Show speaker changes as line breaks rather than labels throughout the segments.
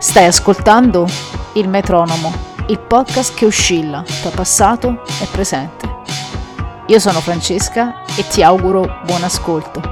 Stai ascoltando Il Metronomo, il podcast che oscilla tra passato e presente. Io sono Francesca e ti auguro buon ascolto.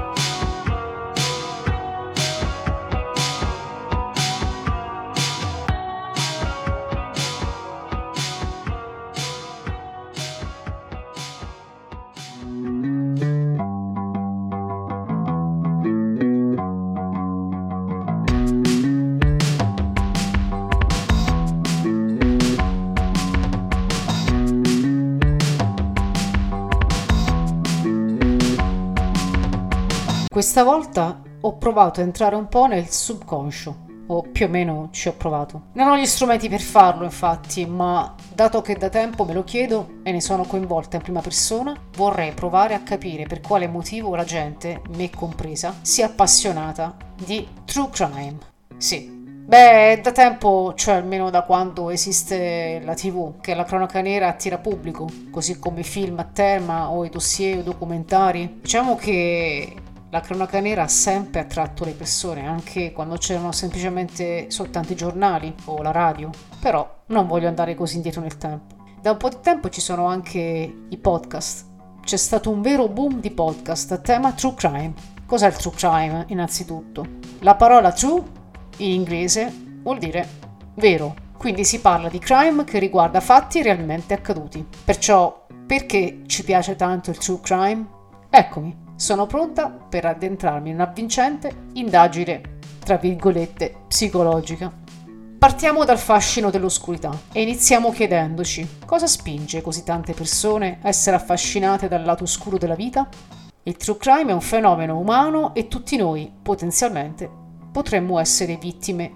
Questa volta ho provato a entrare un po' nel subconscio, o più o meno ci ho provato. Non ho gli strumenti per farlo, infatti, ma dato che da tempo me lo chiedo e ne sono coinvolta in prima persona, vorrei provare a capire per quale motivo la gente, me compresa, sia appassionata di true crime. Sì, Beh, da tempo, cioè almeno da quando esiste la TV, che la cronaca nera attira pubblico, così come i film a tema o i dossier o documentari. Diciamo che la cronaca nera ha sempre attratto le persone, anche quando c'erano semplicemente soltanto i giornali o la radio. Però non voglio andare così indietro nel tempo. Da un po' di tempo ci sono anche i podcast. C'è stato un vero boom di podcast a tema true crime. Cos'è il true crime, innanzitutto? La parola true, in inglese, vuol dire vero. Quindi si parla di crime che riguarda fatti realmente accaduti. Perciò, perché ci piace tanto il true crime? Eccomi, sono pronta per addentrarmi in un'avvincente indagine, tra virgolette, psicologica. Partiamo dal fascino dell'oscurità e iniziamo chiedendoci cosa spinge così tante persone a essere affascinate dal lato oscuro della vita? Il true crime è un fenomeno umano e tutti noi, potenzialmente, potremmo essere vittime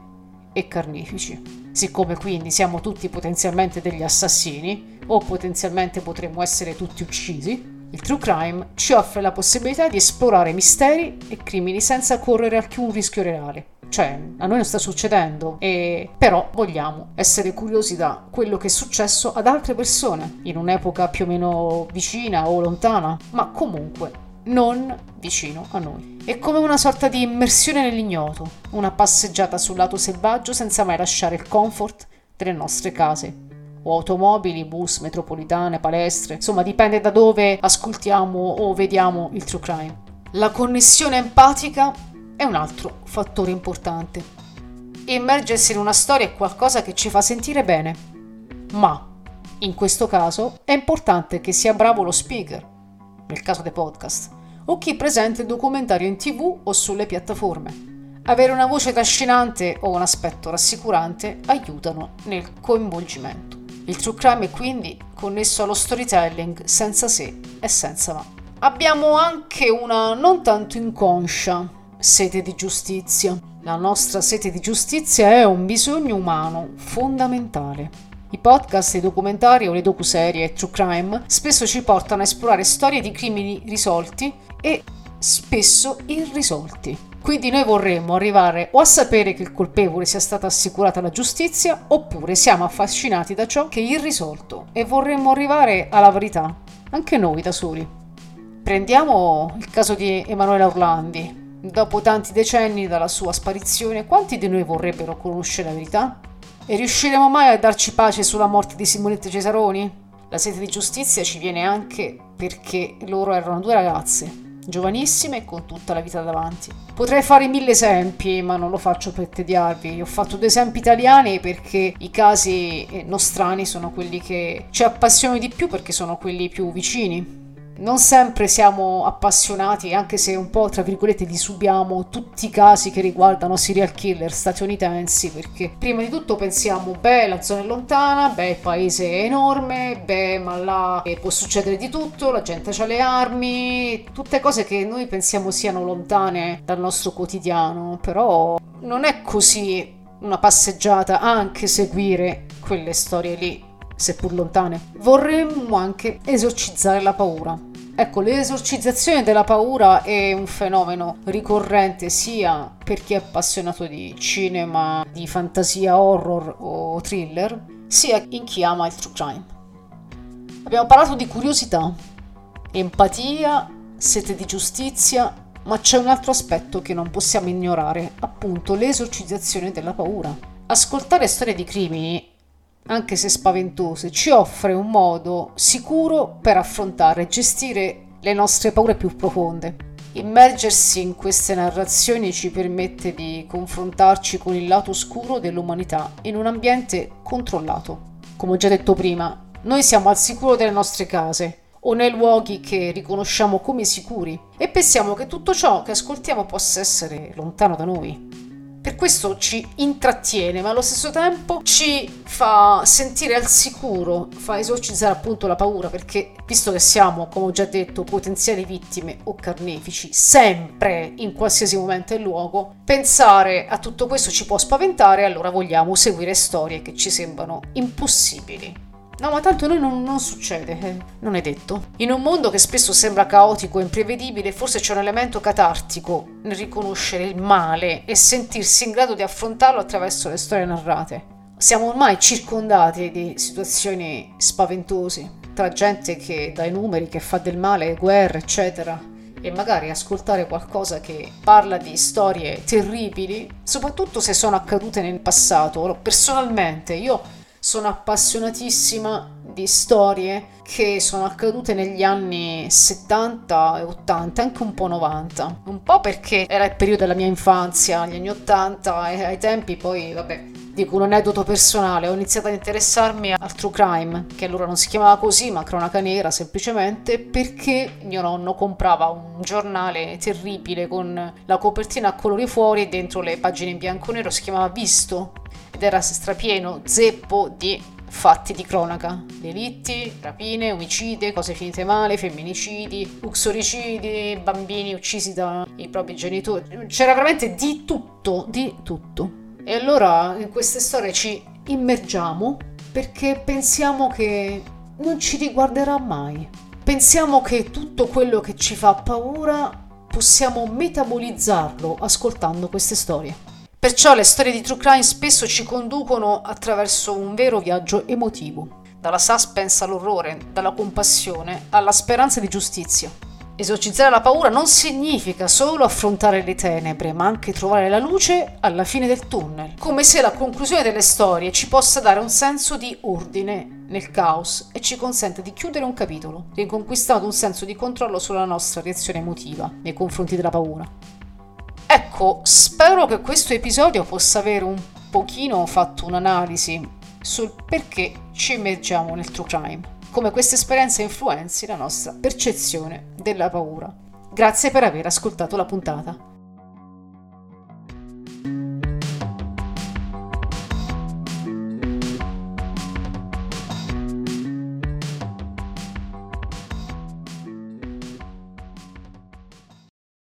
e carnefici. Siccome quindi siamo tutti potenzialmente degli assassini, o potenzialmente potremmo essere tutti uccisi, il true crime ci offre la possibilità di esplorare misteri e crimini senza correre alcun rischio reale. Cioè, a noi non sta succedendo, e però vogliamo essere curiosi da quello che è successo ad altre persone, in un'epoca più o meno vicina o lontana, ma comunque non vicino a noi. È come una sorta di immersione nell'ignoto, una passeggiata sul lato selvaggio senza mai lasciare il comfort delle nostre case o automobili, bus, metropolitane, palestre, insomma dipende da dove ascoltiamo o vediamo il true crime. La connessione empatica è un altro fattore importante. Immergersi in una storia è qualcosa che ci fa sentire bene, ma in questo caso è importante che sia bravo lo speaker, nel caso dei podcast, o chi presenta il documentario in tv o sulle piattaforme. Avere una voce trascinante o un aspetto rassicurante aiutano nel coinvolgimento. Il true crime è quindi connesso allo storytelling senza se e senza ma. Abbiamo anche una non tanto inconscia sete di giustizia. La nostra sete di giustizia è un bisogno umano fondamentale. I podcast, i documentari o le docuserie true crime spesso ci portano a esplorare storie di crimini risolti e spesso irrisolti. Quindi noi vorremmo arrivare o a sapere che il colpevole sia stata assicurata la giustizia oppure siamo affascinati da ciò che è irrisolto e vorremmo arrivare alla verità, anche noi da soli. Prendiamo il caso di Emanuela Orlandi. Dopo tanti decenni dalla sua sparizione, quanti di noi vorrebbero conoscere la verità? E riusciremo mai a darci pace sulla morte di Simonetta Cesaroni? La sete di giustizia ci viene anche perché loro erano due ragazze, giovanissime e con tutta la vita davanti. Potrei fare mille esempi, ma non lo faccio per tediarvi. Ho fatto due esempi italiani perché i casi eh, nostrani sono quelli che ci appassionano di più perché sono quelli più vicini non sempre siamo appassionati, anche se un po' tra virgolette li subiamo tutti i casi che riguardano serial killer statunitensi, perché prima di tutto pensiamo, beh, la zona è lontana, beh, il paese è enorme, beh, ma là può succedere di tutto, la gente ha le armi, tutte cose che noi pensiamo siano lontane dal nostro quotidiano, però non è così una passeggiata anche seguire quelle storie lì seppur lontane. Vorremmo anche esorcizzare la paura. Ecco, l'esorcizzazione della paura è un fenomeno ricorrente sia per chi è appassionato di cinema, di fantasia horror o thriller, sia in chi ama il true crime. Abbiamo parlato di curiosità, empatia, sete di giustizia, ma c'è un altro aspetto che non possiamo ignorare, appunto l'esorcizzazione della paura. ascoltare storie di crimini, anche se spaventose, ci offre un modo sicuro per affrontare e gestire le nostre paure più profonde. Immergersi in queste narrazioni ci permette di confrontarci con il lato oscuro dell'umanità in un ambiente controllato. Come ho già detto prima, noi siamo al sicuro delle nostre case o nei luoghi che riconosciamo come sicuri e pensiamo che tutto ciò che ascoltiamo possa essere lontano da noi. Per questo ci intrattiene, ma allo stesso tempo ci fa sentire al sicuro, fa esorcizzare appunto la paura, perché visto che siamo, come ho già detto, potenziali vittime o carnefici, sempre, in qualsiasi momento e luogo, pensare a tutto questo ci può spaventare allora vogliamo seguire storie che ci sembrano impossibili. No, ma tanto noi non, non succede, eh. non è detto. In un mondo che spesso sembra caotico e imprevedibile, forse c'è un elemento catartico nel riconoscere il male e sentirsi in grado di affrontarlo attraverso le storie narrate. Siamo ormai circondati di situazioni spaventose, tra gente che dà i numeri, che fa del male, guerre, eccetera. E magari ascoltare qualcosa che parla di storie terribili, soprattutto se sono accadute nel passato. Personalmente, io sono appassionatissima di storie che sono accadute negli anni 70 e 80, anche un po' 90. Un po' perché era il periodo della mia infanzia, gli anni 80 e ai tempi poi, vabbè, dico un aneddoto personale, ho iniziato a interessarmi al true crime, che allora non si chiamava così, ma cronaca nera semplicemente, perché mio nonno comprava un giornale terribile con la copertina a colori fuori e dentro le pagine in bianco e nero si chiamava Visto era strapieno, zeppo di fatti di cronaca, delitti, rapine, omicidi, cose finite male, femminicidi, uxoricidi, bambini uccisi dai propri genitori. C'era veramente di tutto, di tutto. E allora in queste storie ci immergiamo perché pensiamo che non ci riguarderà mai. Pensiamo che tutto quello che ci fa paura possiamo metabolizzarlo ascoltando queste storie. Perciò le storie di true crime spesso ci conducono attraverso un vero viaggio emotivo, dalla suspense all'orrore, dalla compassione alla speranza di giustizia. Esorcizzare la paura non significa solo affrontare le tenebre, ma anche trovare la luce alla fine del tunnel, come se la conclusione delle storie ci possa dare un senso di ordine nel caos e ci consenta di chiudere un capitolo, riconquistando un senso di controllo sulla nostra reazione emotiva nei confronti della paura. Ecco, spero che questo episodio possa avere un pochino fatto un'analisi sul perché ci immergiamo nel true crime, come questa esperienza influenzi la nostra percezione della paura. Grazie per aver ascoltato la puntata.